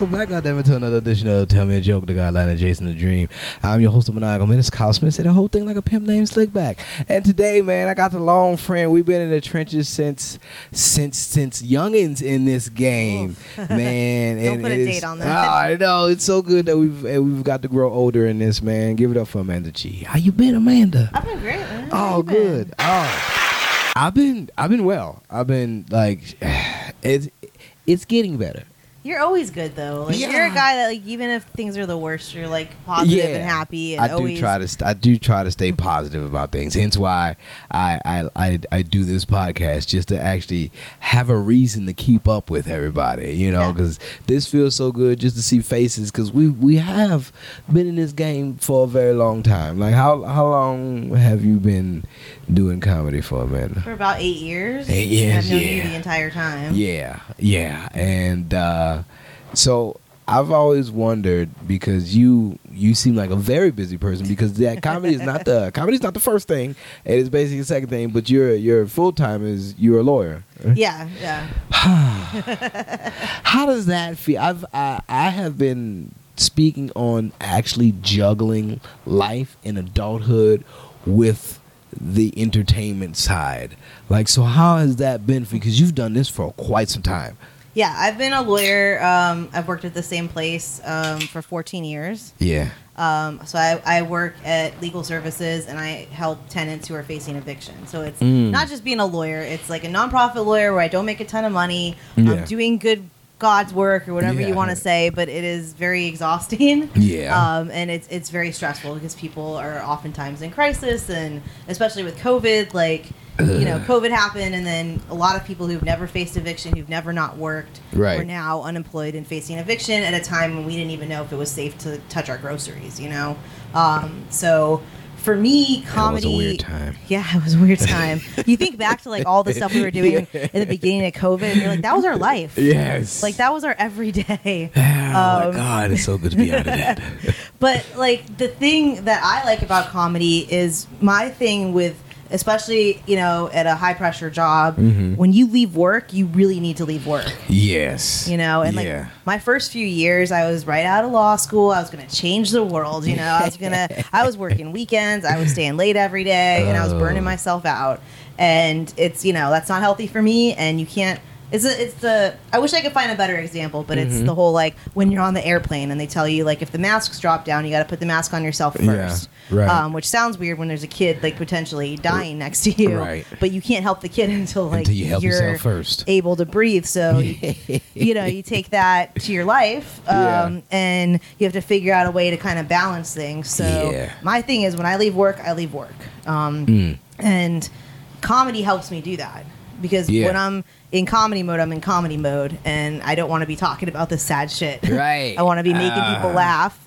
Welcome back, goddammit, to another edition of Tell Me a Joke, the guideline of Jason the Dream. I'm your host of Maniacal Menace, Kyle Smith, say the whole thing like a pimp named Slickback. And today, man, I got the long friend. We've been in the trenches since, since, since youngins in this game, man. Don't and put a date on that. Oh, I know, it's so good that we've, we've got to grow older in this, man. Give it up for Amanda G. How you been, Amanda? I've been great, man. Oh, you been? good. Oh, I've been I've been well. I've been like it's it's getting better. You're always good though. Like you're a guy that like even if things are the worst, you're like positive and happy and I do always try to st- I do try to stay positive about things. Hence why I, I I I do this podcast just to actually have a reason to keep up with everybody. You know, Yeah. because this feels so good just to see faces. Because we we have been in this game for a very long time. Like how how long have you been doing comedy for, Amanda? for about eight years. Eight years, I've known you yeah. the entire time. Yeah, yeah, and uh, so I've always wondered because you you seem like a very busy person because that comedy is not the comedy is not the first thing. It is basically the second thing, but your your full time is you're a lawyer. Yeah, yeah. How does that feel? I've I, I have been speaking on actually juggling life in adulthood with the entertainment side. Like, so how has that been for you? Because you've done this for quite some time. Yeah, I've been a lawyer. Um, I've worked at the same place um, for 14 years. Yeah. Um, so I, I work at legal services and I help tenants who are facing eviction. So it's Mm. not just being a lawyer; it's like a nonprofit lawyer where I don't make a ton of money. Yeah. I'm doing good God's work or whatever Yeah. you want to say, but it is very exhausting. Yeah. Um, and it's it's very stressful because people are oftentimes in crisis, and especially with COVID, like you know, COVID happened, and then a lot of people who've never faced eviction, who've never not worked, Right. were now unemployed and facing eviction at a time when we didn't even know if it was safe to touch our groceries. You know, um, so. For me, comedy. That was a weird time. Yeah, it was a weird time. you think back to like all the stuff we were doing in the beginning of COVID, and you're like, that was our life. Yes. Like that was our everyday. Oh my Um, God, it's so good to be out of that. But like the thing that I like about comedy is my thing with especially, you know, at a high pressure job, Mhm. when you leave work, you really need to leave work. yes. You know, and yeah. like my first few years, I was right out of law school. I was going to change the world. You know, I was going to, I was working weekends. I was staying late every day and I was burning Oh. myself out. And it's, you know, that's not healthy for me. And you can't, it's, a, it's the, I wish I could find a better example, but it's Mhm. the whole like when you're on the airplane and they tell you, like, if the masks drop down, you got to put the mask on yourself first. Yeah, right. Um, which sounds weird when there's a kid, like, potentially dying next to you. Right. But you can't help the kid until, like, Until you help you're yourself first. able to breathe. So, you know, you take that to your life, um, Yeah. and you have to figure out a way to kind of balance things. So, Yeah. my thing is when I leave work, I leave work, um, Mm. and comedy helps me do that because when I'm in comedy mode, I'm in comedy mode, and I don't want to be talking about this sad shit. Right. I want to be making people Ah. laugh.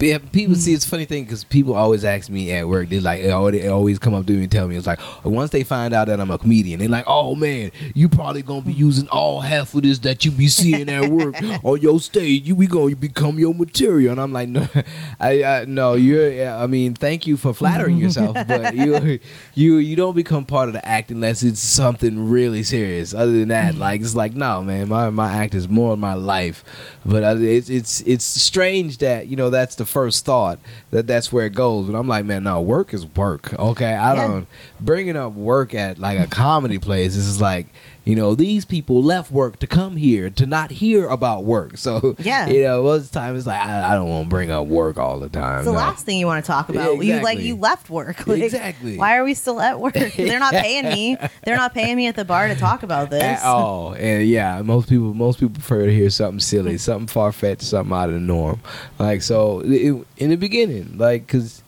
Yeah, people see it's a funny thing because people always ask me at work. They like they always, come up to me and tell me it's like once they find out that I'm a comedian, they're like, "Oh man, you probably gonna be using all half of this that you be seeing at work on your stage. You we gonna become your material." And I'm like, "No, I, I no, you're. I mean, thank you for flattering yourself, but you you you don't become part of the act unless it's something really serious. Other than that, like it's like no, man, my my act is more of my life. But uh, it's it's it's strange that you know that's the first thought that that's where it goes. But I'm like, man, no, work is work. Okay, I Yeah. don't bringing up work at like a comedy place. This is like. You know, these people left work to come here to not hear about work. So, Yeah. you know, most of the time it's like, I, I don't want to bring up work all the time. It's the no. last thing you want to talk about. You like you left work. Like, Exactly. Why are we still at work? They're not paying me. They're not paying me at the bar to talk about this. at all. And yeah, most people most people prefer to hear something silly, something far fetched, something out of the norm. Like so, it, in the beginning, like because.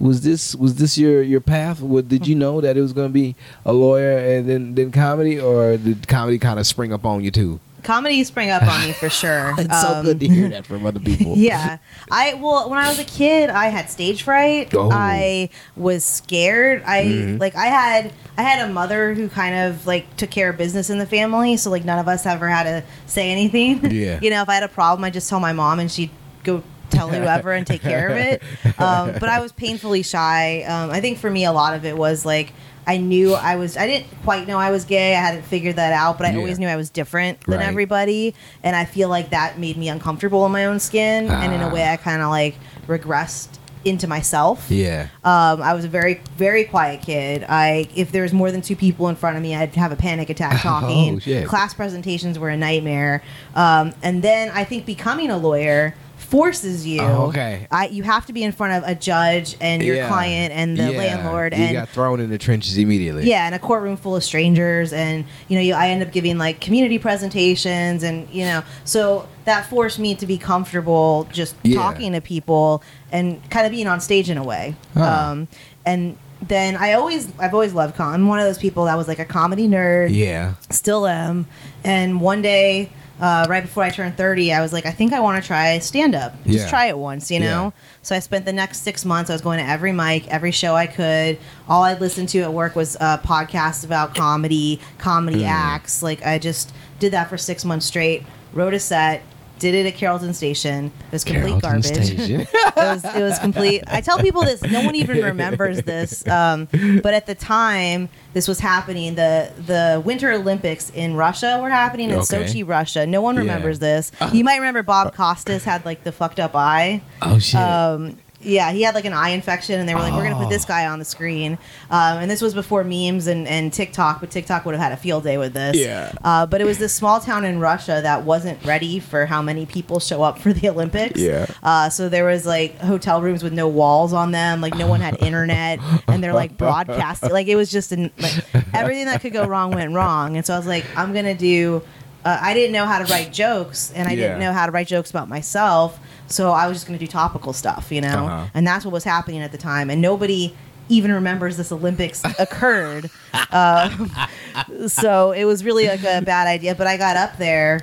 Was this was this your your path? What, did you know that it was going to be a lawyer and then then comedy, or did comedy kind of spring up on you too? Comedy sprang up on me for sure. It's so Um, good to hear that from other people. yeah i well when i was a kid i had stage fright Oh. i was scared i Mhm. like i had i had a mother who kind of like took care of business in the family so like none of us ever had to say anything Yeah. you know if i had a problem i just tell my mom and she'd go tell whoever and take care of it um, but i was painfully shy um, i think for me a lot of it was like I knew I was. I didn't quite know I was gay. I hadn't figured that out, but I Yeah. always knew I was different than Right. everybody, and I feel like that made me uncomfortable in my own skin, and in a Ah. way, I kind of like regressed into myself. Yeah. Um, I was a very, very quiet kid. I, if there was more than two people in front of me, I'd have a panic attack talking. Oh. Class presentations were a nightmare. Um, and then I think becoming a lawyer forces you. Oh, okay. I, you have to be in front of a judge and your Yeah. client and the Yeah. landlord You and got thrown in the trenches immediately. yeah, in a courtroom full of strangers, and you know, you, I end up giving like community presentations, and you know, so that forced me to be comfortable just Yeah. talking to people and kind of being on stage in a way. Huh. Um, and then I always, I've always loved com. I'm one of those people that was like a comedy nerd, Yeah. still am. And one day, uh, right before I turned 30, I was like, I think I want to try stand up. Just Yeah. try it once, you know? Yeah. So I spent the next six months, I was going to every mic, every show I could. All I'd listen to at work was uh, podcasts about comedy, comedy Mm. acts. Like, I just did that for six months straight, wrote a set. Did it at Carrollton Station. It was complete Carrollton garbage. It was it was complete. I tell people this. No one even remembers this. Um, but at the time this was happening, the the Winter Olympics in Russia were happening in Okay. Sochi, Russia. No one Yeah. remembers this. You might remember Bob Costas had like the fucked up eye. Oh shit. Um, yeah, he had like an eye infection, and they were like, "We're gonna put this Oh. guy on the screen." Um, and this was before memes and, and TikTok, but TikTok would have had a field day with this. Yeah. Uh, but it was this small town in Russia that wasn't ready for how many people show up for the Olympics. Yeah. Uh, so there was like hotel rooms with no walls on them, like no one had internet, and they're like broadcasting. Like it was just an, like everything that could go wrong went wrong. And so I was like, I'm gonna do. Uh, I didn't know how to write jokes, and I didn't know how to write jokes about myself. So I was just going to do topical stuff, you know? Uh-huh. And that's what was happening at the time. And nobody even remembers this Olympics occurred. Um, so it was really like a bad idea. But I got up there.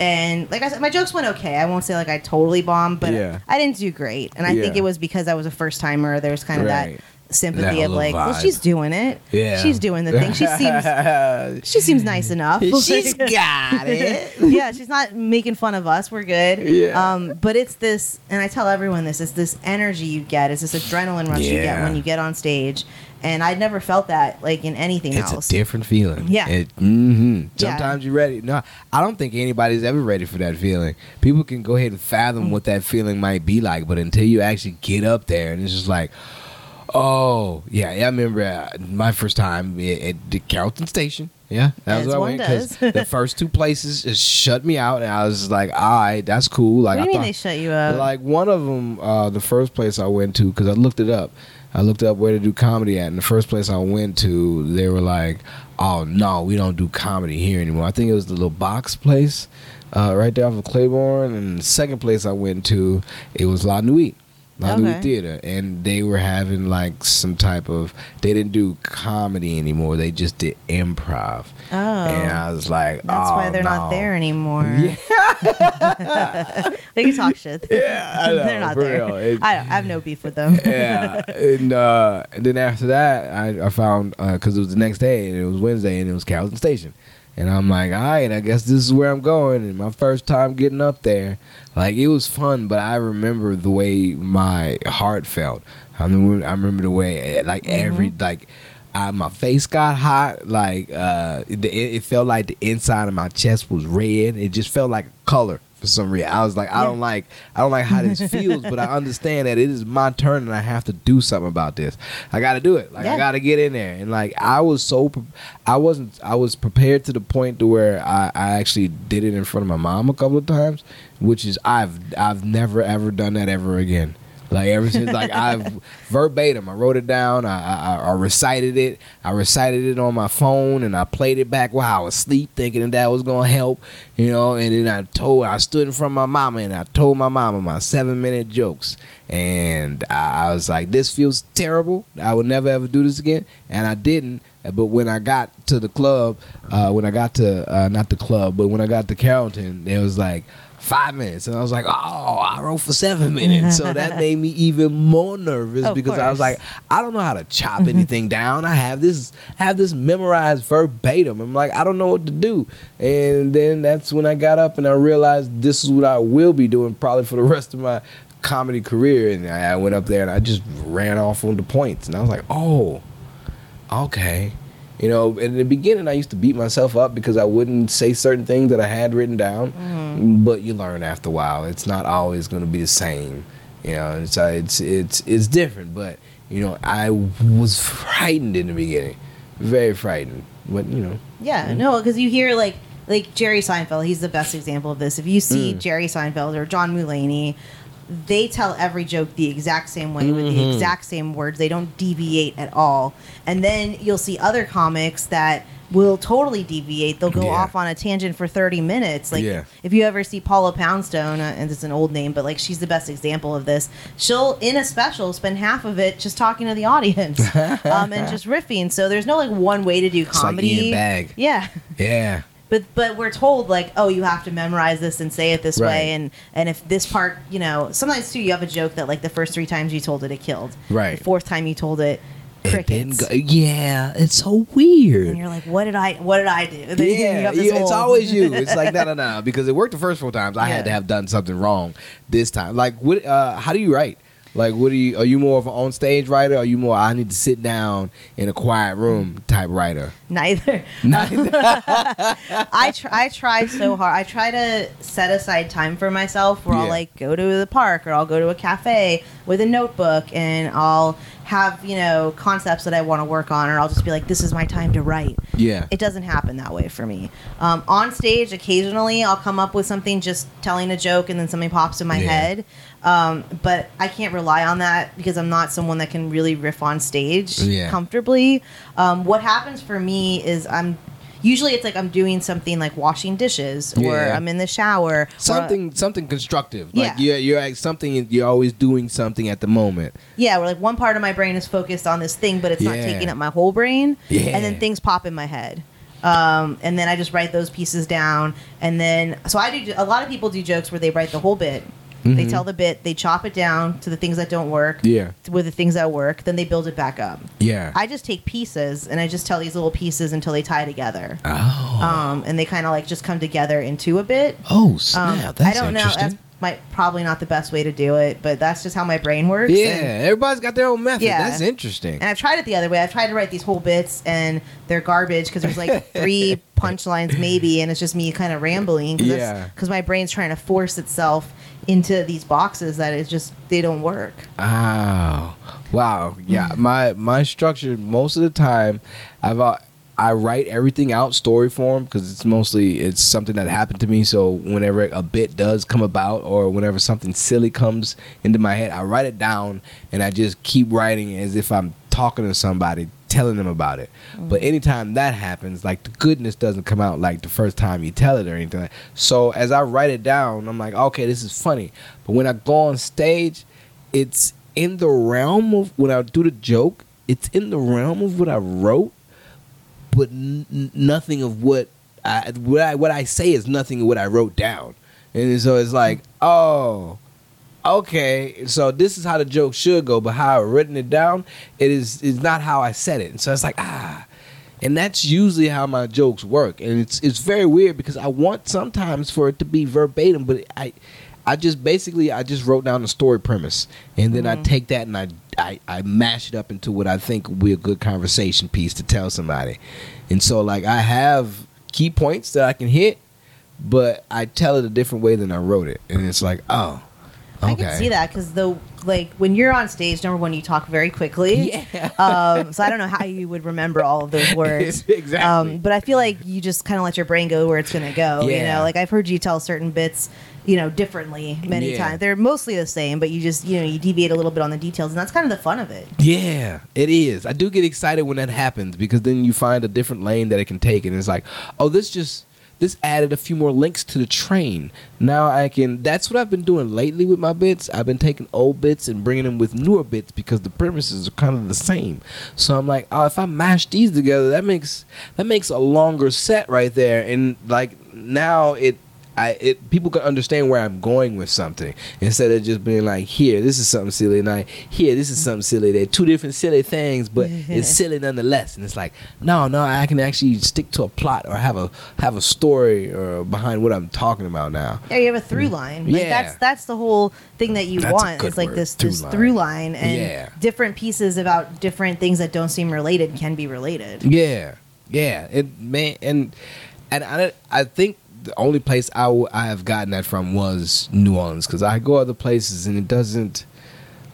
And like I said, my jokes went okay. I won't say like I totally bombed, but Yeah. I didn't do great. And I think it was because I was a first timer. There was kind of Right. that sympathy of like, well, she's doing it. Yeah. she's doing the thing. She seems she seems nice enough. she's got it. yeah, she's not making fun of us. We're good. Yeah. Um, but it's this, and I tell everyone this: it's this energy you get. It's this adrenaline rush you get when you get on stage, and I'd never felt that like in anything It's else. It's a different feeling. Yeah. It, mm-hmm. Yeah. Sometimes you're ready. No, I don't think anybody's ever ready for that feeling. People can go ahead and fathom what that feeling might be like, but until you actually get up there and it's just like, oh yeah, yeah. I remember uh, my first time at, at the Carrollton Station. Yeah, that As was where I went 'cause does. the first two places just shut me out, and I was like, all right, that's cool. Like what do you I mean thought, they shut you up? like one of them, uh, the first place I went to, because I looked it up. I looked up where to do comedy at, and the first place I went to, they were like, "Oh no, we don't do comedy here anymore." I think it was the little box place, uh, right there off of Claiborne. And the second place I went to, it was La Nuit. Nuit Okay. Theater, and they were having like some type of. They didn't do comedy anymore. They just did improv, oh, and I was like, that's "Oh, why they're not there anymore. Yeah. they can talk shit. Yeah, know, they're not there. It- I, I have no beef with them. yeah, and, uh, and then after that, I, I found because it was the next day and it was Wednesday and it was Carrollton Station, and I'm like, all right, I guess this is where I'm going. And my first time getting up there, like it was fun, but I remember the way my heart felt. I remember, I remember the way like every like. I, my face got hot, like uh, it, it felt like the inside of my chest was red. It just felt like a color for some reason. I was like, I don't like, I don't like how this feels, but I understand that it is my turn and I have to do something about this. I got to do it. Like I got to get in there. And like I was so, I wasn't, I was prepared to the point to where I, I actually did it in front of my mom a couple of times, which is I've, I've never ever done that ever again. Like ever since, like I've verbatim, I wrote it down. I, I I recited it. I recited it on my phone, and I played it back while I was asleep, thinking that that was gonna help, you know. And then I told, I stood in front of my mama, and I told my mama my seven minute jokes, and I, I was like, "This feels terrible. I would never ever do this again," and I didn't. But when I got to the club, uh, when I got to uh, not the club, but when I got to Carrollton, it was like five minutes, and I was like, "Oh, I wrote for seven minutes," so that made me even more nervous because I was like, "I don't know how to chop mm-hmm. anything down. I have this have this memorized verbatim. I'm like, I don't know what to do." And then that's when I got up and I realized this is what I will be doing probably for the rest of my comedy career. And I went up there and I just ran off on the points, and I was like, "Oh." okay. You know, in the beginning, I used to beat myself up because I wouldn't say certain things that I had written down. Mm-hmm. But you learn after a while. It's not always going to be the same. You know, it's uh, it's it's it's different. But you know, I was frightened in the beginning, very frightened. But you know, Yeah, no, because you hear like like Jerry Seinfeld. He's the best example of this. If you see Mm. Jerry Seinfeld or John Mulaney, they tell every joke the exact same way with the Mhm. exact same words. They don't deviate at all. And then you'll see other comics that will totally deviate. They'll go Yeah. off on a tangent for 30 minutes. Like Yeah. if you ever see Paula Poundstone, uh, and it's an old name, but like she's the best example of this. She'll in a special spend half of it just talking to the audience um, and just riffing. So there's no like one way to do like comedy. Ian Bagg. Yeah. yeah, But but we're told like, oh, you have to memorize this and say it this Right. way, and and if this part, you know, sometimes too, you have a joke that like the first three times you told it, it killed. Right. The fourth time you told it, It crickets. go- yeah, it's so weird. and you're like, what did I what did I do? And then you Yeah, yeah, it's always you. It's like no, no, no, because it worked the first four times. I Yeah. had to have done something wrong this time. Like, what? Uh, how do you write? Like, what are you? Are you more of an on stage writer? Or are you more? I need to sit down in a quiet room type writer. Neither. I try, I try so hard. I try to set aside time for myself where I'll like go to the park or I'll go to a cafe with a notebook and I'll have, you know, concepts that I want to work on or I'll just be like this is my time to write. Yeah, It doesn't happen that way for me. Um, on stage, occasionally I'll come up with something just telling a joke and then something pops in my Yeah. head. Um, but I can't rely on that because I'm not someone that can really riff on stage Yeah. comfortably. Um, what happens for me is I'm usually it's like I'm doing something like washing dishes or Yeah. I'm in the shower. or- something something constructive. Like Yeah. you're you're like something. You're always doing something at the moment. yeah, where like one part of my brain is focused on this thing, but it's not taking up my whole brain. Yeah. And then things pop in my head. Um, and then I just write those pieces down. And then, so I do, a lot of people do jokes where they write the whole bit. They Mhm. tell the bit, they chop it down to the things that don't work, Yeah, with the things that work, then they build it back up. yeah. I just take pieces and I just tell these little pieces until they tie together. oh, Um, and they kind of like just come together into a bit. oh Um! That's I don't know. That's might probably not the best way to do it, but that's just how my brain works. yeah, and- everybody's got their own method. Yeah. That's interesting. And I've tried it the other way. I've tried to write these whole bits, and they're garbage because there's like three punchlines maybe, and it's just me kind of rambling. Cause Yeah. Because my brain's trying to force itself into these boxes that it's just they don't work. Oh, wow. Yeah, my my structure most of the time, I've uh, I write everything out story form because it's mostly it's something that happened to me. So whenever a bit does come about or whenever something silly comes into my head, I write it down and I just keep writing as if I'm talking to somebody, telling them about it. But mm. anytime that happens, like the goodness doesn't come out like the first time you tell it or anything. Like, so as I write it down, I'm like, okay, this is funny. But when I go on stage, it's in the realm of when I do the joke. It's in the realm of what I wrote, but n- nothing of what I what I what I say is nothing of what I wrote down. And so it's like, oh, okay. So this is how the joke should go, but how I've written it down, it is is not how I said it. And so it's like, ah. And that's usually how my jokes work. And it's it's very weird because I want sometimes for it to be verbatim, but I I just basically I just wrote down the story premise and then I take that and I, I I mash it up into what I think will be a good conversation piece to tell somebody. And so like I have key points that I can hit, but I tell it a different way than I wrote it. And it's like, oh, okay. I can see that because the like when you're on stage, number one, you talk very quickly. Yeah. Um, so I don't know how you would remember all of those words. Exactly. Um, but I feel like you just kind of let your brain go where it's going to go. You know, like I've heard you tell certain bits, you know, differently many Yeah. times. They're mostly the same, but you just you know you deviate a little bit on the details, and that's kind of the fun of it. Yeah, it is. I do get excited when that happens because then you find a different lane that it can take, and it's like, oh, this just this added a few more links to the train. Now I can. That's what I've been doing lately with my bits. I've been taking old bits and bringing them with newer bits because the premises are kind of the same. So I'm like, oh, if I mash these together, that makes that makes a longer set right there, and like now it. I it people can understand where I'm going with something instead of just being like, here, this is something silly, and I here, this is something silly. They're two different silly things, but it's silly nonetheless. And it's like, no, no, I can actually stick to a plot or have a have a story or behind what I'm talking about now. Yeah, you have a through line. Like Yeah. that's that's the whole thing that you That's want. It's like word, this through this line. through line and Yeah. different pieces about different things that don't seem related can be related. Yeah, yeah, it man, and and I I think the only place I, have gotten that from was New Orleans because I go other places and it doesn't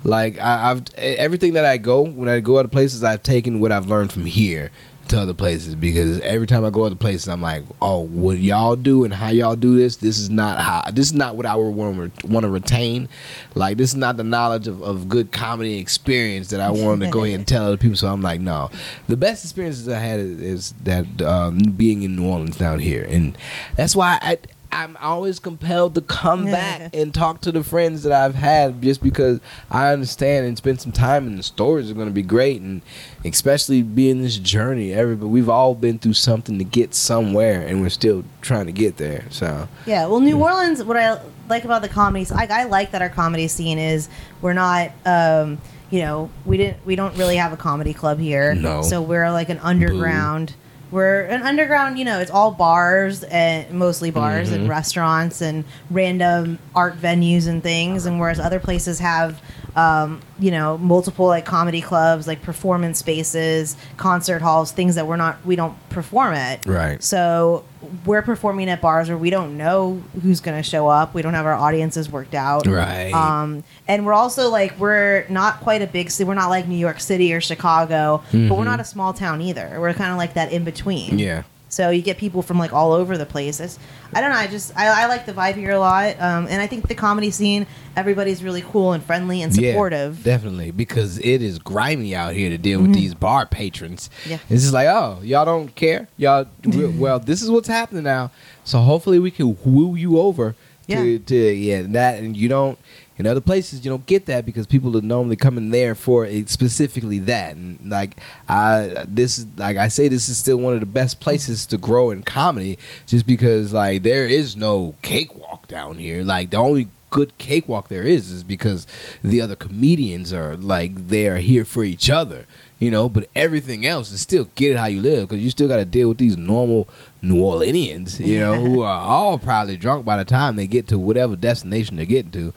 like I, I've everything that I go when I go other places I've taken what I've learned from here to other places because every time I go other places I'm like oh what y'all do and how y'all do this this is not how this is not what I would want to want to retain. Like this is not the knowledge of, of good comedy experience that I want to go ahead and tell other people. So I'm like no. The best experiences I had is, is that um, being in New Orleans down here. And that's why I I'm always compelled to come back and talk to the friends that I've had just because I understand and spend some time and the stories are going to be great and especially being this journey everybody we've all been through something to get somewhere and we're still trying to get there so Yeah, well, New Orleans. What I like about the comedies, I, I like that our comedy scene is we're not, um, you know, we didn't, we don't really have a comedy club here. No. So we're like an underground. We're an underground. You know, it's all bars and mostly bars Mm-hmm. and restaurants and random art venues and things. And whereas other places have. Um, you know, multiple like comedy clubs, like performance spaces, concert halls, things that we're not, we don't perform at. Right. So we're performing at bars where we don't know who's going to show up. We don't have our audiences worked out. Right. Um, and we're also like we're not quite a big city. We're not like New York City or Chicago, but we're not a small town either. We're kind of like that in between. Mm-hmm. yeah So you get people from like all over the place. It's, I don't know. I just I, I like the vibe here a lot, um, and I think the comedy scene. Everybody's really cool and friendly and supportive. Yeah, definitely, because it is grimy out here to deal with these bar patrons. Mm-hmm. Yeah. It's just like, oh, y'all don't care. Y'all, well, this is what's happening now. So hopefully we can woo you over to, Yeah. to yeah, that, and you don't. In other places, you don't get that because people are normally coming there for it, specifically that. And like, I this is like I say, this is still one of the best places to grow in comedy, just because like there is no cakewalk down here. Like the only good cakewalk there is is because the other comedians are like they are here for each other you know but everything else is still get it how you live because you still got to deal with these normal new orleanians you know who are all probably drunk by the time they get to whatever destination they're getting to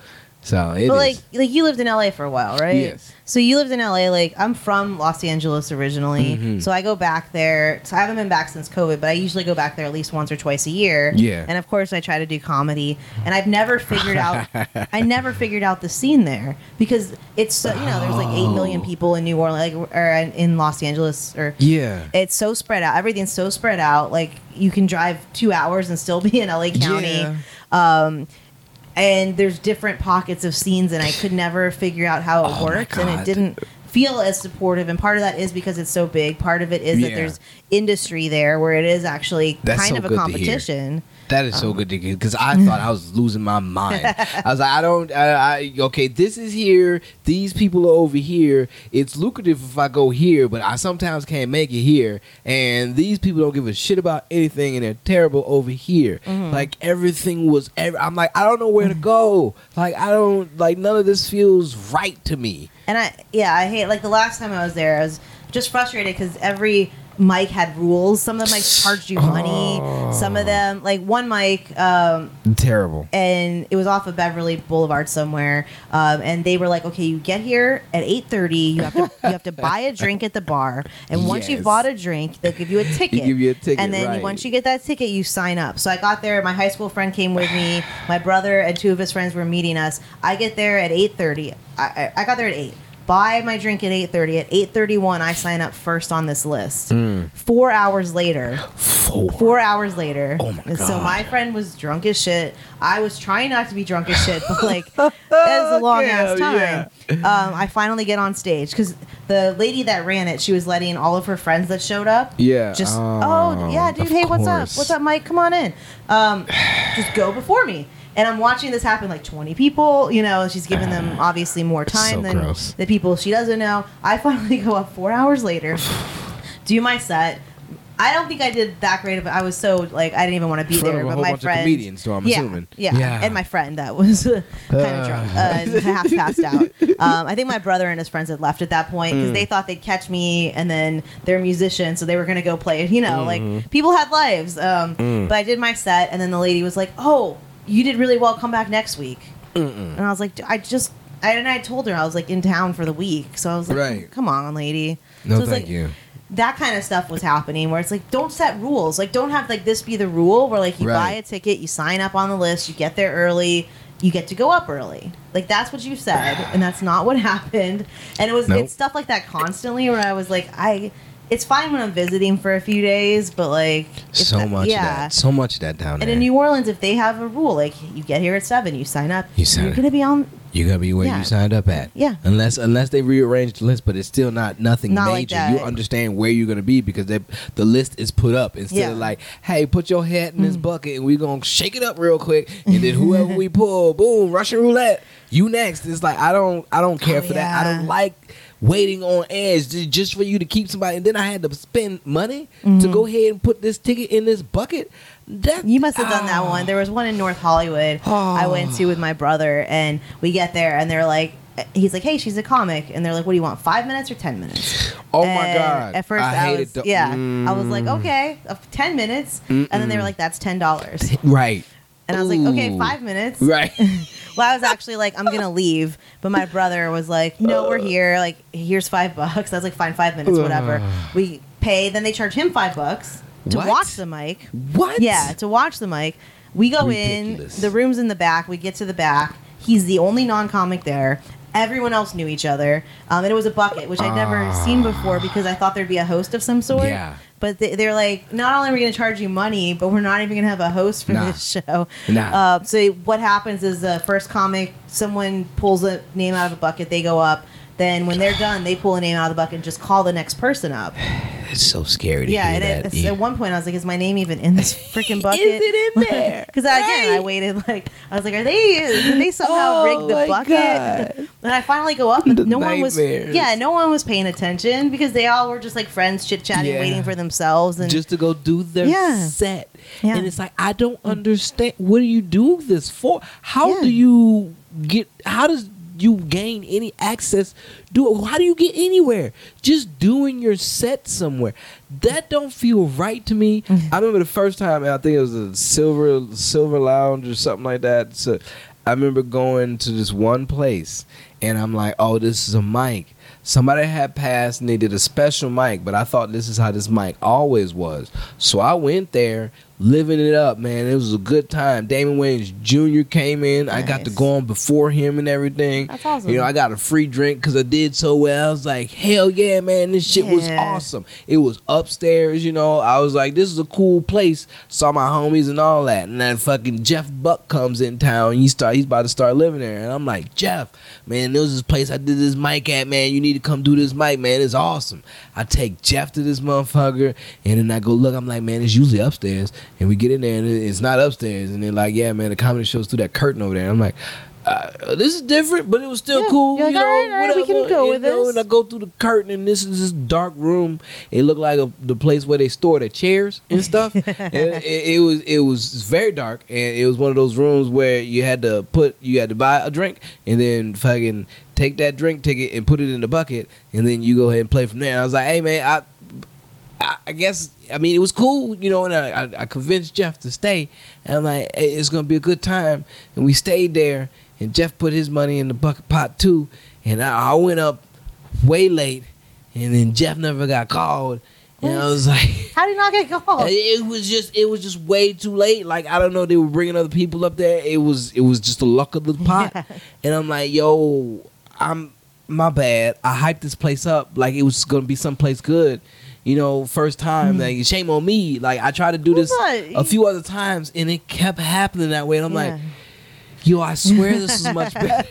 so it is But like, like you lived in LA for a while, right? Yes. So you lived in LA. Like, I'm from Los Angeles originally, Mhm. so I go back there. So I haven't been back since COVID, but I usually go back there at least once or twice a year. Yeah. And of course, I try to do comedy, and I've never figured out. I never figured out the scene there because it's so, you know there's like eight million people in New Orleans, like or in- in Los Angeles, or yeah it's so spread out. Everything's so spread out. Like you can drive two hours and still be in LA County. Yeah. Um, and there's different pockets of scenes, and I could never figure out how it Oh worked, and it didn't feel as supportive. And part of that is because it's so big. Part of it is that there's industry there where it is actually That's kind so of a good to hear. competition. That is so um. good to get because I thought I was losing my mind. I was like, I don't, I, I, okay, this is here. These people are over here. It's lucrative if I go here, but I sometimes can't make it here. And these people don't give a shit about anything, and they're terrible over here. Mm-hmm. Like everything was, ev- I'm like, I don't know where to mm-hmm. go. Like I don't, like none of this feels right to me. And I, yeah, I hate like the last time I was there, I was just frustrated because every mic had rules. Some of the mics charged you money. Some of them, like one mic, um, Terrible. and it was off of Beverly Boulevard somewhere. Um, and they were like, "Okay, you get here at eight thirty. You have to you have to buy a drink at the bar, and once you've bought a drink, they'll give you a ticket. give you a ticket, and then right. once you get that ticket, you sign up. So I got there. My high school friend came with me. My brother and two of his friends were meeting us. I get there at eight thirty. I, I, I got there at eight. Buy my drink at eight thirty. At eight thirty one, I sign up first on this list. Mm. Four hours later, Four. four hours later. Oh my and So my friend was drunk as shit. I was trying not to be drunk as shit, but like that was a long ass Yeah, time. Um, I finally get on stage because the lady that ran it, she was letting all of her friends that showed up. Yeah. Just Oh, oh yeah, dude. Hey, what's up? What's up, Mike? Come on in. Um, just go before me. And I'm watching this happen like 20 people, you know, she's giving them obviously more time So than gross. the people she doesn't know. I finally go up four hours later, do my set. I don't think I did that great of it. I was so like I didn't even want to be In front there. of a but whole my bunch of friend, comedians, so I'm yeah, assuming. Yeah, Yeah. and my friend that was kind of Uh. drunk, uh, and half passed out. Um, I think my brother and his friends had left at that point because Mm. they thought they'd catch me, and then they're musicians, so they were gonna go play. You know, Mm-hmm. like people had lives. Um, Mm. But I did my set, and then the lady was like, "Oh, you did really well. Come back next week." And I was like, I just. I, and I told her I was like in town for the week, so I was like, Right. "Come on, lady." No, so thank like, you. that kind of stuff was happening where it's like don't set rules like don't have like this be the rule where like you buy a ticket you sign up on the list you get there early you get to go up early like that's what you said and that's not what happened and it was Nope. it's stuff like that constantly where i was like i it's fine when i'm visiting for a few days but like So that- much yeah of that. So much of that down and there. And in New Orleans, if they have a rule, like you get here at seven, you sign up, You sign you're gonna be on. you gotta be where Yeah. you signed up at. Yeah. Unless unless they rearrange the list, but it's still not nothing Not like major. that. you understand where you're gonna be because they, the list is put up instead Yeah. of like, hey, put your head in this Mm. bucket and we're gonna shake it up real quick, and then whoever we pull, boom, Russian roulette, you next. It's like I don't I don't care Oh, for that. I don't like waiting on edge just for you to keep somebody, and then I had to spend money to Mhm. go ahead and put this ticket in this bucket. That You must have done that Ah. one. There was one in North Hollywood I went to with my brother, and we get there, and they're like, he's like, "Hey, she's a comic," and they're like, "What do you want? Five minutes or ten minutes?" Oh my god! At first, I, I, was the- yeah, I was like, Mm. "Okay, uh, ten minutes," and then they were like, "That's ten dollars," Right. and I was like, "Okay, five minutes." Right. Well, I was actually like, I'm gonna leave, but my brother was like, No, we're here. Like, here's five bucks. I was like, Fine, five minutes, whatever. We pay. Then they charge him five bucks to What? watch the mic. what? Yeah, to watch the mic. We go Ridiculous. in. The room's in the back. We get to the back. He's the only non-comic there. Everyone else knew each other, um, and it was a bucket, which I'd never seen before because I thought there'd be a host of some sort. Yeah. But they, they're like, not only are we going to charge you money, but we're not even going to have a host for Nah. this show. Nah. Uh, so what happens is the first comic, someone pulls a name out of a bucket, they go up. Then when they're done, they pull a name out of the bucket and just call the next person up. It's so scary to Yeah, hear and that. it, Yeah. at one point I was like, "Is my name even in this freaking bucket? Is it in there? Because again, I waited like I was like, "Are they? Did they somehow Oh rig the bucket?" God. And I finally go up, and The no one was. Yeah, no one was paying attention because they all were just like friends chit chatting, Yeah. waiting for themselves, and just to go do their Yeah. set. Yeah. And it's like I don't understand what do you do this for? How do you get how does you gain any access do how do you get anywhere? Just doing your set somewhere. That don't feel right to me. Mm-hmm. i remember the first time i think it was a silver silver lounge or something like that. So i remember going to this one place and i'm like oh this is a mic. Somebody had passed and they did a special mic but i thought this is how this mic always was. So i went there living it up man. It was a good time. Damon wayans jr came in. I got to go on before him and everything. That's awesome. you know i got a free drink because i did so well. I was like hell yeah man this shit was awesome. It was upstairs you know. I was like this is a cool place. Saw my homies and all that. And then fucking jeff buck comes in town. And he start he's about to start living there. And i'm like jeff man there was this place i did this mic at man. You need to come do this mic man. It's awesome. I take jeff to this motherfucker and then i go look. I'm like man it's usually upstairs and we get in there and it's not upstairs and they're like yeah man the comedy show's through that curtain over there i'm like uh, this is different, but it was still Yeah. cool. You're you like, know, "All right, all right, we can go you with know, this." And I go through the curtain, and this is this dark room. It looked like a, the place where they store the chairs and stuff. and it, it was it was very dark, and it was one of those rooms where you had to put you had to buy a drink, and then fucking take that drink ticket and put it in the bucket, and then you go ahead and play from there. And I was like, hey man, I I, I guess I mean it was cool, you know, and I, I, I convinced Jeff to stay, and I'm like, hey, it's gonna be a good time, and we stayed there, and Jeff put his money in the bucket pot too, and I, I went up way late, and then Jeff never got called, and I was like. how did you not get called? It was just it was just way too late. Like I don't know, they were bringing other people up there. It was it was just the luck of the pot, Yeah. and I'm like, yo, I'm my bad. I hyped this place up like it was gonna be someplace good. You know, first time, like shame on me. Like I tried to do this a few other times, and it kept happening that way. And I'm Yeah. like, yo, I swear this is much better.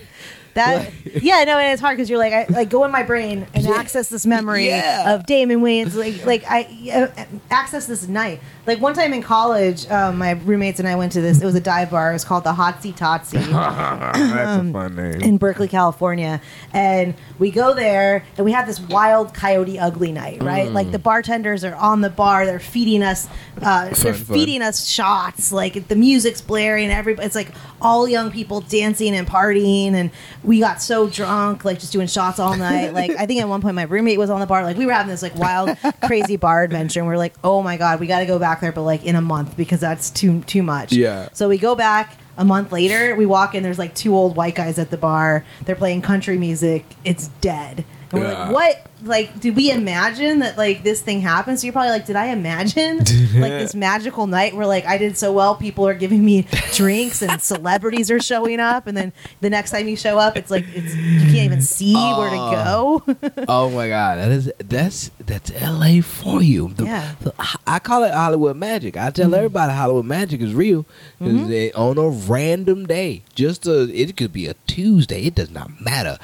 That yeah, no, and it's hard because you're like, I like go in my brain and Yeah. access this memory Yeah. of Damon Wayans, like like I uh, access this night. Like one time in college, um, my roommates and I went to this. It was a dive bar. It was called the Hotsy Totsy. That's a fun name. in Berkeley, California. And we go there and we have this wild coyote ugly night, right? Like the bartenders are on the bar, they're feeding us uh, they're feeding us shots, like the music's blaring, everybody it's like all young people dancing and partying and we got so drunk, like just doing shots all night. Like I think at one point my roommate was on the bar, like we were having this like wild, crazy bar adventure and we're like, oh my god, we gotta go back there, but like in a month because that's too too much. Yeah. So we go back a month later, we walk in, there's like two old white guys at the bar. They're playing country music. It's dead. Yeah. like, what? Like, did we imagine that like this thing happened? So you're probably like, did I imagine like this magical night where like I did so well, people are giving me drinks and celebrities are showing up, and then the next time you show up, it's like it's you can't even see where to oh. go. oh my god, that is that's that's L.A. for you. The- Yeah. the- I call it Hollywood magic. I tell mm-hmm. everybody Hollywood magic is real. 'Cause mm-hmm. they- on a random day, just a it could be a Tuesday. It does not matter.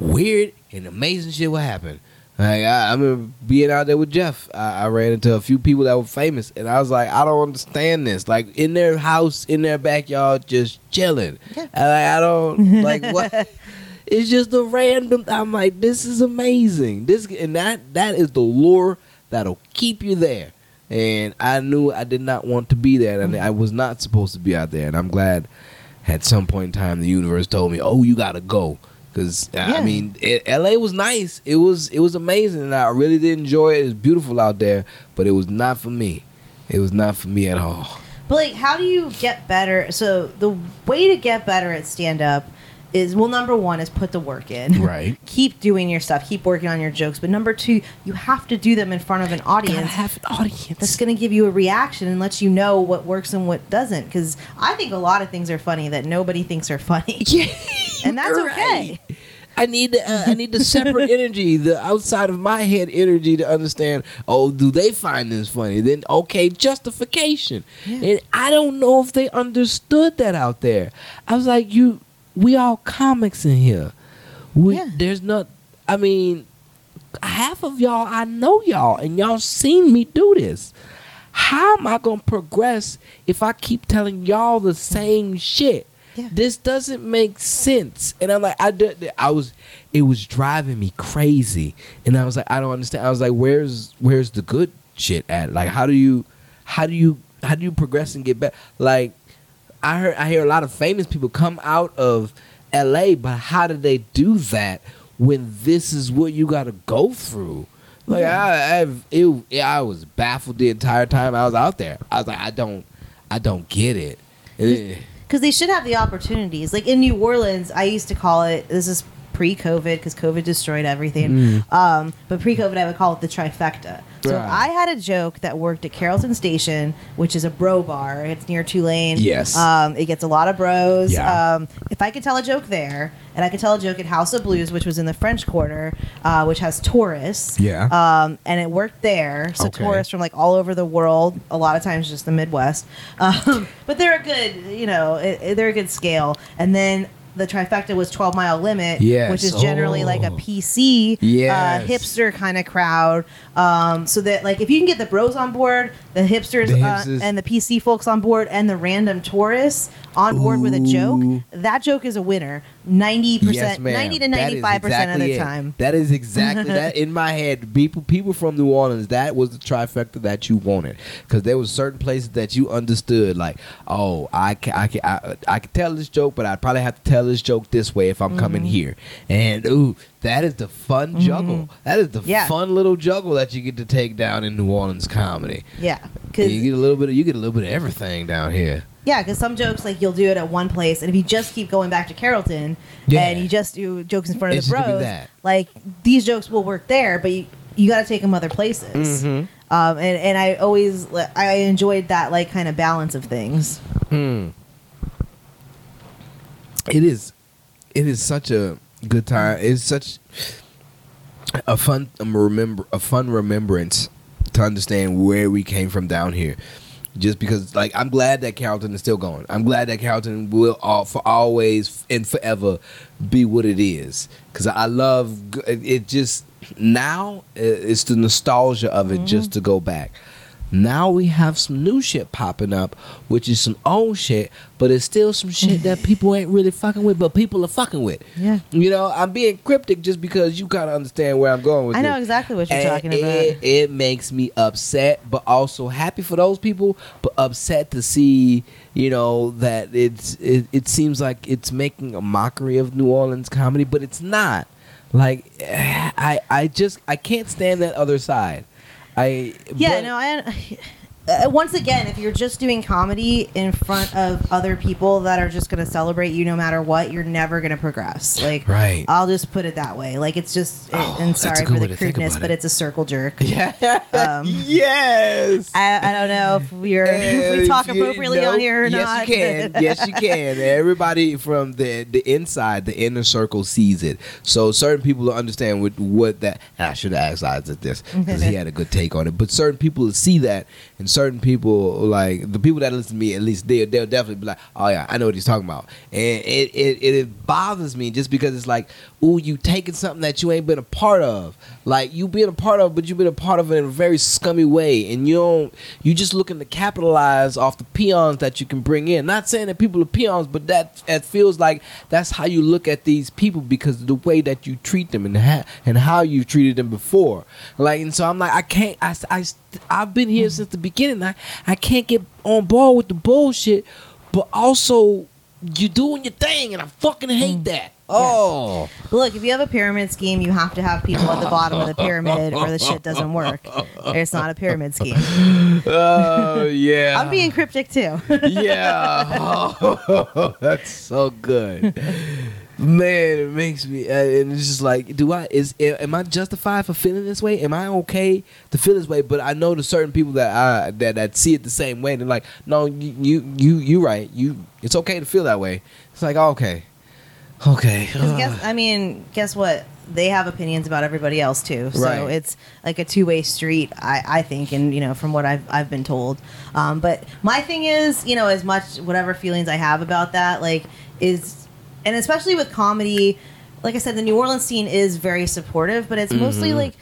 Weird and amazing shit will happen. Like I, I remember being out there with Jeff. I, I ran into a few people that were famous, and I was like, I don't understand this. Like in their house, in their backyard, just chilling. Yeah. And like, I don't like what. It's just a random. I'm like, this is amazing. This and that that is the lure that'll keep you there. And I knew I did not want to be there, and I was not supposed to be out there. And I'm glad at some point in time the universe told me, "Oh, you gotta go." Because Yeah. I mean, it, L.A. was nice. It was it was amazing, and I really did enjoy it. It was beautiful out there, but it was not for me. It was not for me at all. But like, how do you get better? So the way to get better at stand up is well, number one is put the work in. Right. keep doing your stuff. Keep working on your jokes. But number two, you have to do them in front of an audience. have an audience. that's going to give you a reaction and let you know what works and what doesn't. Because I think a lot of things are funny that nobody thinks are funny, yeah, and that's you're okay. right. I need the uh, I need the separate energy, the outside of my head energy to understand. Oh, do they find this funny? Then okay, justification. Yeah. And I don't know if they understood that out there. I was like, you, we all comics in here. We, Yeah. There's not. I mean, half of y'all I know y'all, and y'all seen me do this. How am I gonna progress if I keep telling y'all the same shit? Yeah. This doesn't make sense. And I'm like, I did. I was, it was driving me crazy. And I was like, I don't understand. I was like, where's, where's the good shit at? Like, how do you, how do you, how do you progress and get better? Like, I heard, I hear a lot of famous people come out of L.A., but how do they do that when this is what you got to go through? Like, I, I've, it, yeah, I was baffled the entire time I was out there. I was like, I don't, I don't get it. Because they should have the opportunities. Like in New Orleans, I used to call it. This is pre-COVID because COVID destroyed everything. Mm. Um, but pre-COVID, I would call it the trifecta. So Right. I had a joke that worked at Carrollton Station, which is a bro bar. It's near Tulane. Yes. Um, it gets a lot of bros. Yeah. Um, if I could tell a joke there, and I could tell a joke at House of Blues, which was in the French Quarter, uh, which has tourists. Yeah. Um, and it worked there. So Okay. tourists from like all over the world, a lot of times just the Midwest. Um, but they're a good, you know, it, it- they're a good scale. And then the trifecta was 12 Mile Limit, Yes. which is generally like a Oh. PC, Yes. uh, hipster kind of crowd. Um, so that like if you can get the bros on board, the hipsters, The uh, and the PC folks on board, and the random tourists on board with a joke, that joke is a winner. 90%, 90 to 95% of the it. time. That is exactly that in my head. People, people from New Orleans, that was the trifecta that you wanted, because there was certain places that you understood. Like, oh, I can, I can, I, I can tell this joke, but I'd probably have to tell this joke this way if I'm coming Mm-hmm. here. And ooh, that is the fun juggle. That is the Yeah. fun little juggle that you get to take down in New Orleans comedy. Yeah. Because you get a little bit of, you get a little bit of everything down here. Yeah, because some jokes like you'll do it at one place, and if you just keep going back to Carrollton Yeah. and you just do jokes in front of It's the bros, that. like these jokes will work there, but you you got to take them other places. Mhm. Um, and and I always I enjoyed that like kind of balance of things. Hmm. It is. It is such a good time. It's such a fun um, remember a fun remembrance to understand where we came from down here. Just because, like, I'm glad that Carrollton is still going. I'm glad that Carrollton will, all, for always and forever, be what it is. Because I love it. Just now, it's the nostalgia of it. Just to go back, Now we have some new shit popping up, which is some old shit, but it's still some shit that people ain't really fucking with, but people are fucking with. Yeah. You know, I'm being cryptic just because you kind of understand where I'm going with I know this. exactly what you're And talking it, about. It makes me upset, but also happy for those people, but upset to see, you know, that it's it, it seems like it's making a mockery of New Orleans comedy, but it's not. Like I I just I can't stand that other side. I Yeah, but- no, I. Uh, once again, if you're just doing comedy in front of other people that are just going to celebrate you no matter what, you're never going to progress. Like, Right. I'll just put it that way. Like, it's just, Oh, and sorry for the crudeness, about but it's a circle jerk. Yeah. Um, yes. I, I don't know if we're if we talk If you- appropriately on here or yes, not. Yes, you can. yes, you can. Everybody from the the inside, the inner circle sees it. So certain people will understand what what that. And I should have asked Isaac this because he had a good take on it. But certain people see that, and certain people like the people that listen to me, at least they they'll definitely be like, "Oh yeah, I know what he's talking about." And it it, it bothers me just because it's like, "Ooh, you taking something that you ain't been a part of." Like you been a part of, but you've been a part of it in a very scummy way, and you don't. You just looking to capitalize off the peons that you can bring in. Not saying that people are peons, but that it feels like that's how you look at these people because of the way that you treat them and ha- and how you treated them before. Like, and so I'm like, I can't. I I I've been here since the beginning. I I can't get on board with the bullshit, but also you doing your thing, and I fucking hate mm. that. Oh. Look, if you have a pyramid scheme, you have to have people at the bottom of the pyramid, or the shit doesn't work. It's not a pyramid scheme. Oh yeah. I'm being cryptic too. yeah. Oh, that's so good. Man, it makes me, uh, and it's just like, do I is am I justified for feeling this way? Am I okay to feel this way? But I know the certain people that I that that see it the same way. They're like, no, you you you you right. You it's okay to feel that way. It's like okay, okay. 'Cause guess, I mean, guess what? They have opinions about everybody else too. So Right. it's like a two way street, I, I think, and you know, from what I've I've been told. Um, but my thing is, you know, as much whatever feelings I have about that, like, is and especially with comedy, like I said, the New Orleans scene is very supportive, but it's mostly Mhm. like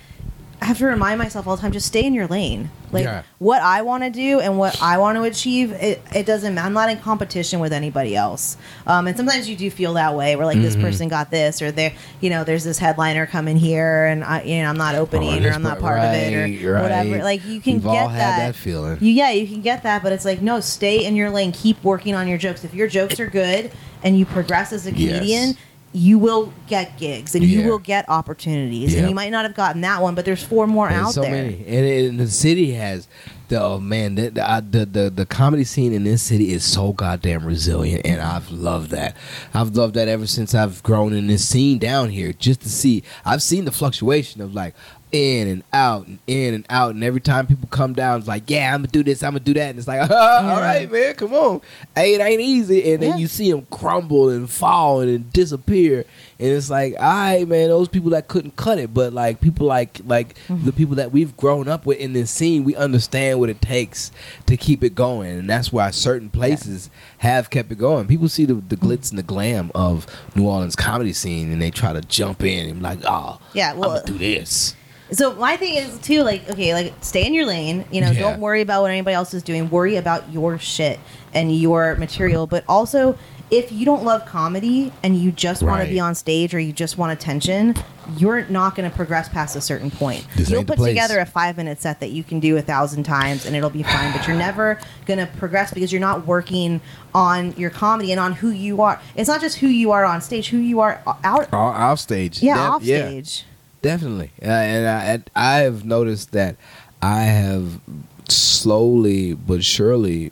I have to remind myself all the time, just stay in your lane. Like Yeah. what I want to do and what I want to achieve, it, it doesn't. I'm not in competition with anybody else. Um, and sometimes you do feel that way, where like this Mhm. person got this, or there, you know, there's this headliner coming here, and I, you know, I'm not opening, or I'm not part- part of it, or right, right. whatever. Like you can We've get had that feeling. You, yeah, you can get that, but it's like no, stay in your lane. Keep working on your jokes. If your jokes are good and you progress as a Yes. You will get gigs and you will get opportunities, Yep. and you might not have gotten that one, but there's four more There's out so there. many, and, and the city has the oh man, the the, the the the comedy scene in this city is so goddamn resilient, and I've loved that. I've loved that ever since I've grown in this scene down here, just to see. I've seen the fluctuation of like in and out and in and out, and every time people come down, it's like, yeah, I'm gonna do this, I'm gonna do that, and it's like, all right, man, come on, hey, it ain't easy, and then Yeah. you see them crumble and fall and disappear, and it's like, all right, man, those people that couldn't cut it, but like people like like Mm-hmm. the people that we've grown up with in this scene, we understand what it takes to keep it going, and that's why certain places have kept it going. People see the, the glitz and the glam of New Orleans comedy scene, and they try to jump in and like, oh, Yeah, I'm well, gonna do this. So my thing is too, like, okay, like stay in your lane. You know, Yeah. don't worry about what anybody else is doing. Worry about your shit and your material. But also, if you don't love comedy and you just want to be on stage or you just want attention, you're not going to progress past a certain point. This You'll put together a five minute set that you can do a thousand times and it'll be fine. But you're never going to progress because you're not working on your comedy and on who you are. It's not just who you are on stage, who you are out. Off, stage, Yeah, off stage. Definitely, uh, and I, I have noticed that I have slowly but surely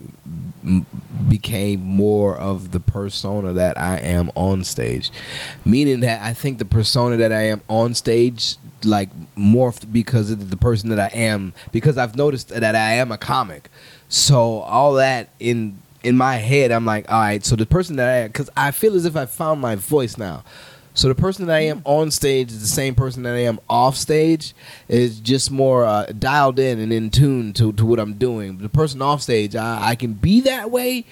became more of the persona that I am on stage. Meaning that I think the persona that I am on stage like morphed because of the person that I am because I've noticed that I am a comic. So all that in in my head, I'm like, all right. So the person that I because I feel as if I found my voice now. So the person that I am on stage is the same person that I am off stage. Is just more uh, dialed in and in tune to, to what I'm doing. The person off stage, I, I can be that way,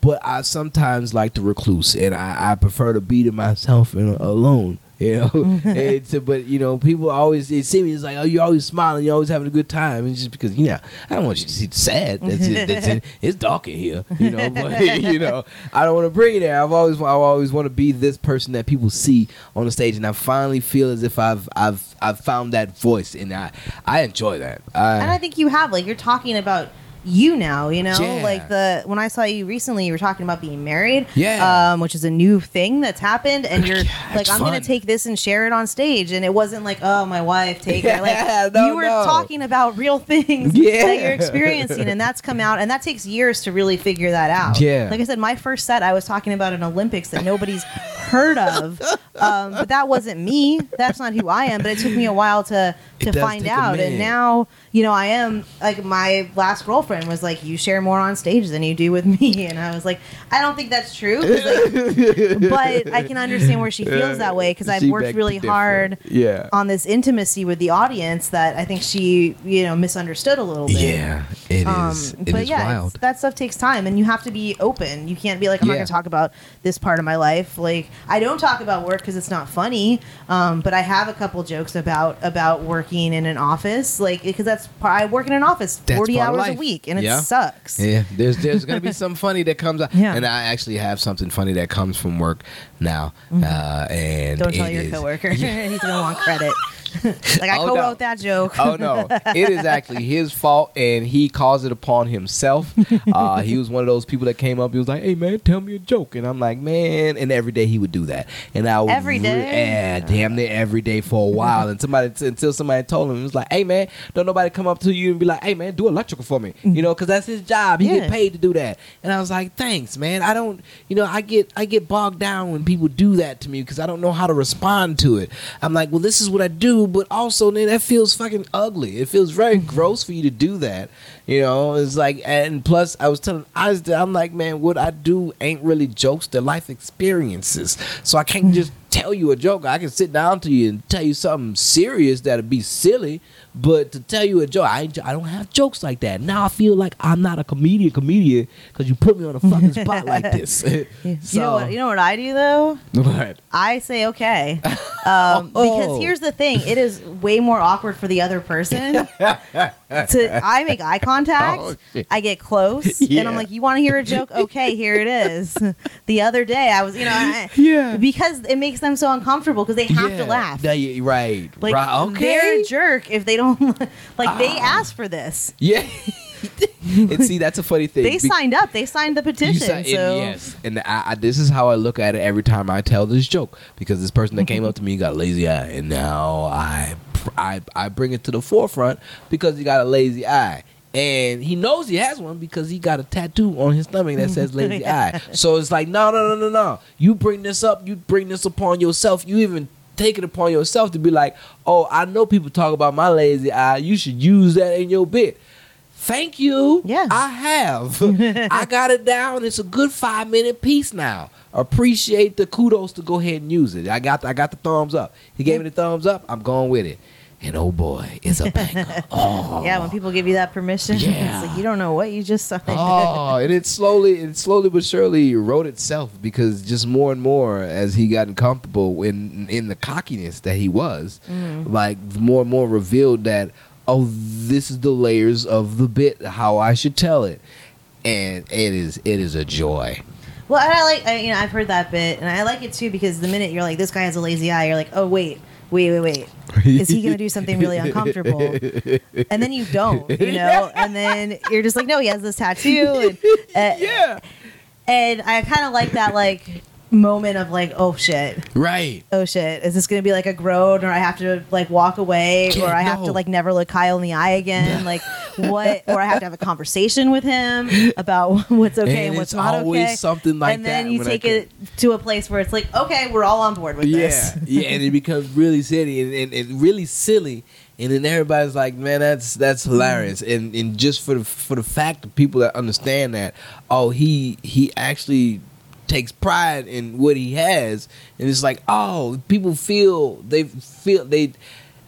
but I sometimes like to recluse, and I, I prefer to be to myself and alone. You know, mm-hmm. and so, but you know, people always they see me. It's like, oh, you're always smiling. You're always having a good time. It's just because you know, I don't want you to see the sad. That's it. That's it. It's dark in here. You know, but you know, I don't want to bring it there. I've always, I always want to be this person that people see on the stage, and I finally feel as if I've, I've, I've found that voice, and I, I enjoy that. I, and I think you have like you're talking about you now you know Yeah. like the when i saw you recently you were talking about being married Yeah. um which is a new thing that's happened and you're Yeah, like i'm gonna take this and share it on stage and it wasn't like oh my wife take it like Yeah, no, you were no. talking about real things Yeah. that you're experiencing and that's come out and that takes years to really figure that out Yeah. like i said my first set i was talking about an olympics that nobody's heard of um, but that wasn't me that's not who i am but it took me a while to to find out and now you know i am like my last girlfriend was like you share more on stage than you do with me and i was like i don't think that's true." like, but i can understand where she feels that way because i've She worked really hard Yeah. on this intimacy with the audience that i think she you know misunderstood a little bit Yeah, it is. um, It but is yeah, wild. that stuff takes time, and you have to be open. You can't be like, I'm not going to talk about this part of my life. Like, I don't talk about work because it's not funny. Um, but I have a couple jokes about about working in an office, like because that's I work in an office That's 40 part of hours a life. week, and Yeah. it sucks. Yeah, there's there's gonna be some funny that comes out, Yeah. and I actually have something funny that comes from work now, uh, and Mm-hmm. Don't tell it your is- coworker; he's gonna want credit. like I Oh, co-wrote no. that joke. oh no, it is actually his fault, and he caused it upon himself. Uh, he was one of those people that came up. He was like, "Hey man, tell me a joke," and I'm like, "Man," and every day he would do that, and I would Every day? yeah, damn near every day for a while, and somebody until somebody told him, it was like, "Hey man, don't nobody come up to you and be like, hey man, do electrical for me,' you know, because that's his job. He Yeah. get paid to do that." And I was like, "Thanks, man. I don't, you know, I get I get bogged down when people do that to me because I don't know how to respond to it. I'm like, well, this is what I do, but also then that feels fucking ugly. It feels very mm-hmm. gross for you to do that. You know, it's like, and plus, I was telling, I'm like, man, what I do ain't really jokes. They're life experiences. So I can't mm-hmm. just tell you a joke. I can sit down to you and tell you something serious that'd be silly, but to tell you a joke, I, I don't have jokes like that. Now I feel like I'm not a comedian, comedian, because you put me on a fucking spot like this. you know what? You know what I do though? what? I say okay. Um, Because Oh. here's the thing: it is way more awkward for the other person. to I make eye contact, Oh. I get close, and I'm like, "You want to hear a joke? Okay, here it is." the other day, I was, you know, I, Yeah. because it makes them so uncomfortable because they have to laugh. Yeah, yeah, right. Like right. Okay. they're a jerk if they don't like. They Ah. asked for this. Yeah. and see, that's a funny thing. They Be- signed up. They signed the petition. si- and yes, and I, I, this is how I look at it every time I tell this joke because this person that came up to me got a lazy eye, and now I, I, I bring it to the forefront because he got a lazy eye. And he knows he has one because he got a tattoo on his stomach that says lazy eye. So it's like, no, no, no, no, no. You bring this up. You bring this upon yourself. You even take it upon yourself to be like, oh, I know people talk about my lazy eye. You should use that in your bit. Thank you. Yeah. I have. I got it down. It's a good five minute piece now. Appreciate the kudos to go ahead and use it. I got I got the thumbs up. He gave me the thumbs up. I'm going with it. And oh boy, it's a banger. Oh. yeah, when people give you that permission, Yeah. it's like you don't know what you just signed. oh, and it slowly, it slowly but surely wrote itself because just more and more as he got comfortable in in the cockiness that he was, mm-hmm. like more and more revealed that oh, this is the layers of the bit how I should tell it, and it is it is a joy. Well, and I like, I, you know, I've heard that bit, and I like it too because the minute you're like, this guy has a lazy eye, you're like, oh wait, wait, wait, wait, is he going to do something really uncomfortable? And then you don't, you know, and then you're just like, no, he has this tattoo, and uh, Yeah, and I kind of like that like moment of like, oh shit, right. oh shit, is this to be like a groan, or I have to like walk away, Yeah, or I have no. to like never look Kyle in the eye again, like what, or I have to have a conversation with him about what's okay and, and what's it's not always okay. something like that. and then that you take it to a place where it's like, okay, we're all on board with this. Yeah, yeah, and it becomes really silly and, and, and really silly, and then everybody's like, "Man, that's that's hilarious." And and just for the for the fact of people that understand that, oh, he he actually takes pride in what he has, and it's like, oh, people feel they feel they.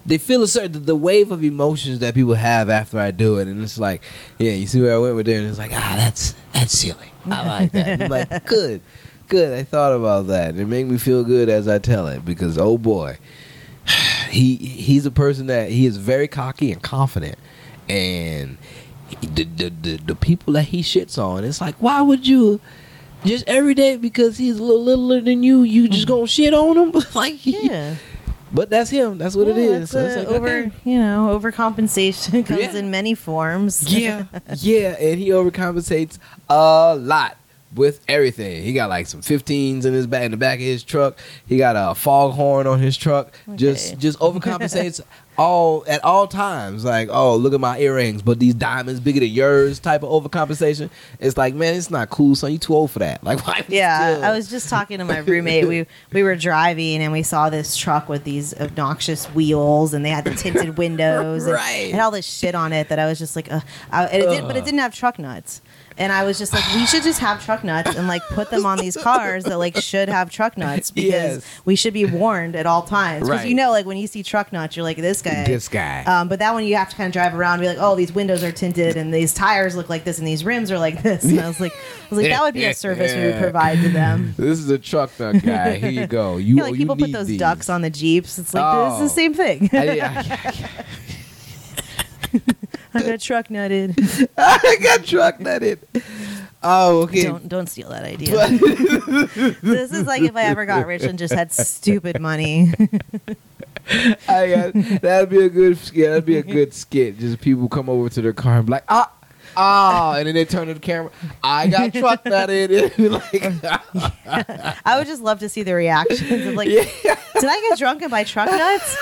They feel a certain the wave of emotions that people have after I do it, and it's like, yeah, you see where I went with there, and it's like, ah, that's that's silly. I like that. I'm like, good, good. I thought about that. It made me feel good as I tell it because oh boy, he he's a person that he is very cocky and confident, and the the the, the people that he shits on, it's like why would you? Just every day because he's a little littler than you, you just gonna shit on him like Yeah. But that's him. That's what Yeah, it's So it's like, over, okay. you know, overcompensation comes Yeah. in many forms. Yeah, yeah, and he overcompensates a lot with everything. He got like some 15s in his back in the back of his truck. He got a foghorn on his truck. Just Okay. just overcompensates all at all times. Like, oh, look at my earrings, but these diamonds bigger than yours type of overcompensation. It's like, man, it's not cool, son. You too old for that. Like, why? Yeah, still- I was just talking to my roommate. We we were driving and we saw this truck with these obnoxious wheels and they had the tinted windows and, Right. and all this shit on it that I was just like, uh, I, and it did, but it didn't have truck nuts. And I was just like, we should just have truck nuts and like put them on these cars that like should have truck nuts because Yes. we should be warned at all times. Because Right. you know, like when you see truck nuts, you're like, this guy, This guy. Um, but that one you have to kind of drive around and be like, oh, these windows are tinted and these tires look like this and these rims are like this. And I was like, I was like, that would be a service we would provide to them. This is a truck nut guy. Here you go. You, Yeah, like you people put those these. ducks on the jeeps. It's like Oh. this is the same thing. I, I- I got truck nutted. I got truck nutted. Oh, okay. Don't don't steal that idea. this is like if I ever got rich and just had stupid money. I got, that'd be a good skit. That'd be a good skit. Just people come over to their car and be like, ah, ah, and then they turn to the camera. I got truck nutted. like, I would just love to see the reactions of like, yeah. did I get drunk and buy truck nuts?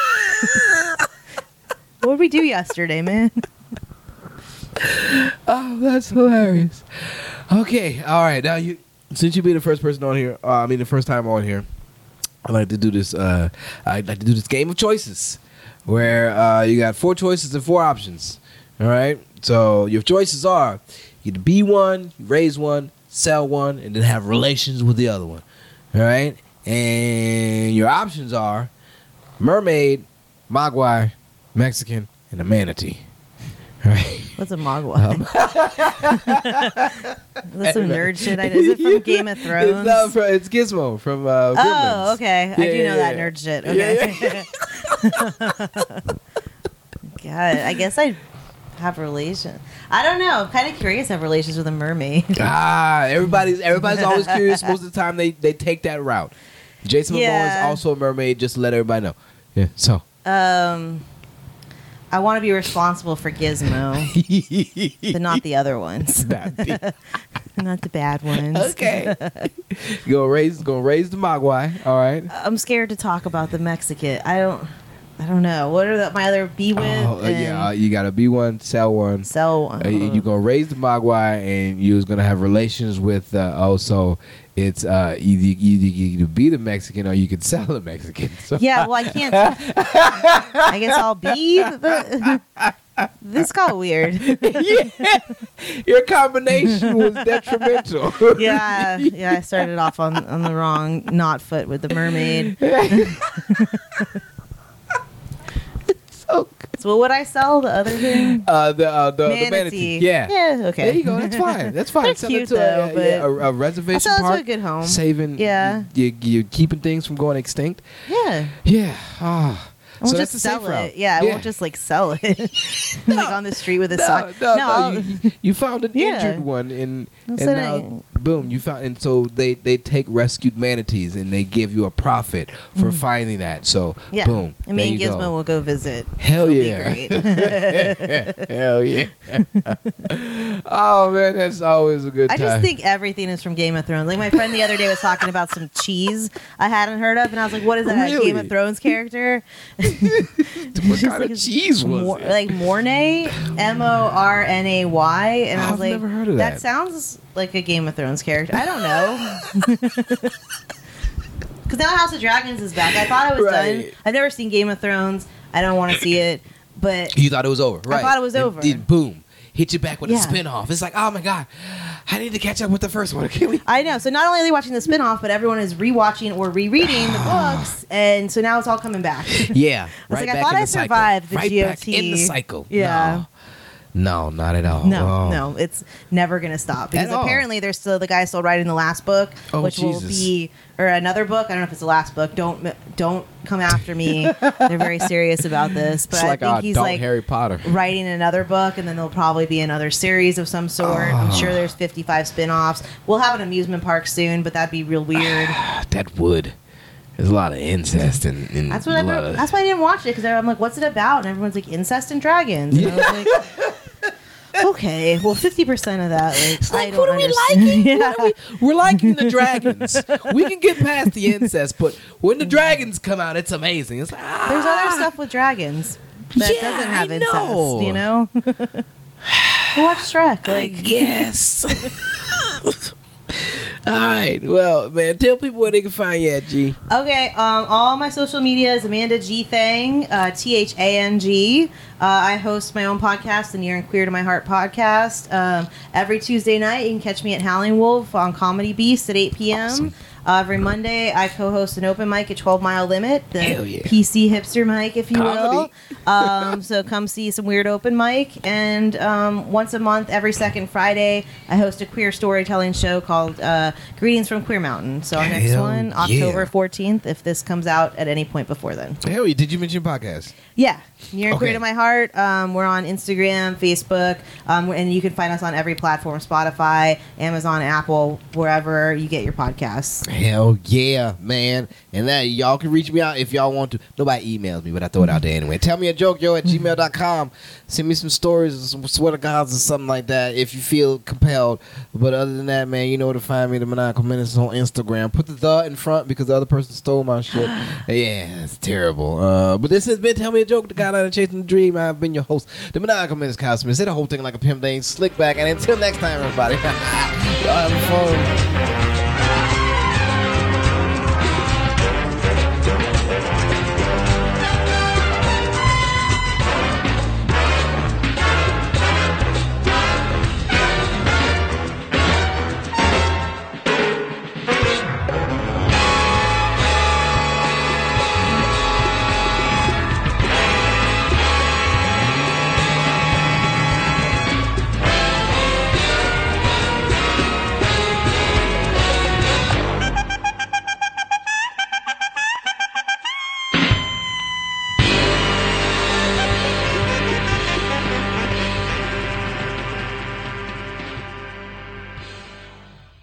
what did we do yesterday, man? Oh, that's hilarious. Okay, all right. Now you, since you be the first person on here, uh, I mean the first time on here, I like to do this. Uh, I like to do this game of choices, where uh, you got four choices and four options. All right. So your choices are either be one, raise one, sell one, and then have relations with the other one. All right. And your options are mermaid, mogwai, Mexican, and a manatee. All right. What's a mogwai? That's some nerd shit. I, is it from Game of Thrones? It's, not from, it's Gizmo from uh. Oh, okay. I do yeah, know that yeah. nerd shit. Yeah, Okay. God, I guess I have relations. I don't know. I'm kind of curious. Have relations with a mermaid? Ah, everybody's everybody's always curious. Most of the time, they they take that route. Jason Momoa is also a mermaid. Just to let everybody know. Yeah. So. Um, I want to be responsible for Gizmo, but not the other ones. Not the- not the bad ones. okay. you gonna raise gonna raise the Mogwai. All right. I'm scared to talk about the Mexican. I don't. I don't know. What are the, my other be with? Oh, uh, yeah. uh, you gotta be one, sell one. sell one. Uh, you gonna raise the Mogwai, and you was gonna have relations with. Uh, also, it's uh, either either you be the Mexican or you could sell the Mexican. So. Yeah, well, I can't. I guess I'll be. The, this got weird. yeah. Your combination was detrimental. Yeah, yeah. I started off on on the wrong knot foot with the mermaid. So, what would I sell? The other thing? uh, the, uh, the, the manatee. manatee. Yeah. Yeah. Okay. There you go. That's fine. That's fine. They're Sell it cute to a- though, yeah, but yeah, a, a I reservation sell it to a good home. Saving. Yeah. You, you, are keeping things from going extinct. Yeah. Yeah. Ah. I won't so just that's sell it. Yeah, I won't just like sell it like on the street with a No, sign. no, no. I'll- you, you found an Yeah. injured one, and and now, boom, you found. And so they they take rescued manatees, and they give you a profit for mm-hmm. finding that. So yeah. boom, And me and Gizmo go. will go visit. Hell yeah. Hell yeah. oh man, that's always a good I time. just think everything is from Game of Thrones. Like my friend the other day was talking about some cheese I hadn't heard of, and I was like, "What is that? A Game of Thrones character?" What kind like of cheese was Mor- it? like Mornay, M O R N A Y, and I was I've like, never heard of that. sounds like a Game of Thrones character. I don't know. Because now House of Dragons is back. I thought it was Right. done. I've never seen Game of Thrones. I don't want to see it, but you thought it was over, right? I thought it was over. boom, hit you back with Yeah. a spin-off. It's like, oh my god, I need to catch up with the first one. Can we? I know. So not only are they watching the spinoff, but everyone is rewatching or rereading the ah. books, and so now it's all coming back. Yeah, was right like, I back thought in I the cycle. survived the right back GOT. in the cycle. Yeah. No. No, not at all. No, Oh. no, it's never going to stop because apparently there's still the guy still writing the last book, Oh, which will be or another book. I don't know if it's the last book. Don't don't come after me. They're very serious about this, but It's I like think uh, he's like Harry Potter. writing another book, and then there'll probably be another series of some sort. I'm Ah. sure there's 55 spin-offs. We'll have an amusement park soon, but that'd be real weird. that would. There's a lot of incest and, and That's what I. of- That's why I didn't watch it because I'm like, "What's it about?" And everyone's like, "Incest and dragons." And I was like, "Okay, well, fifty percent of that, like, I like, don't what are we understand." liking? Yeah. What are we, we're liking the dragons. we can get past the incest, but when the dragons come out, it's amazing. It's like, ah, There's other stuff with dragons that Yeah, doesn't have I incest. know. You know. Watch Shrek. Like, yes. All right. Well, man, tell people where they can find you at, G. Okay, um, all my social media is Amanda G Thang, uh, T H A N G. Uh, I host my own podcast, the Near and Queer to My Heart podcast. Um, every Tuesday night, you can catch me at Howling Wolf on Comedy Beast at 8 p.m. Awesome. Uh, every Monday, I co-host an open mic at 12 Mile Limit, the yeah. PC hipster mic, if you Comedy. will. Um, so come see some weird open mic. And um, once a month, every second Friday, I host a queer storytelling show called uh, Greetings from Queer Mountain. So our next Hell one, yeah. October 14th, if this comes out at any point before then. Hell yeah. Did you mention podcast? Yeah, near and queer Okay. to my heart. Um, we're on Instagram, Facebook, um, and you can find us on every platform: Spotify, Amazon, Apple, wherever you get your podcasts. Hell yeah, man. And that y'all can reach me out if y'all want to. Nobody emails me, but I throw it out there anyway. Tell me a joke, yo, at gmail.com. Send me some stories or some sweater gods or something like that if you feel compelled. But other than that, man, you know where to find me, the Maniacal Menace on Instagram. Put the the in front because the other person stole my shit. yeah, it's terrible. Uh, but this has been Tell Me a Joke, the guy out of Chasing the Dream. I've been your host, the Maniacal Menace Smith. Say the whole thing like a pimp name, slick back. And until next time, everybody, y'all have fun.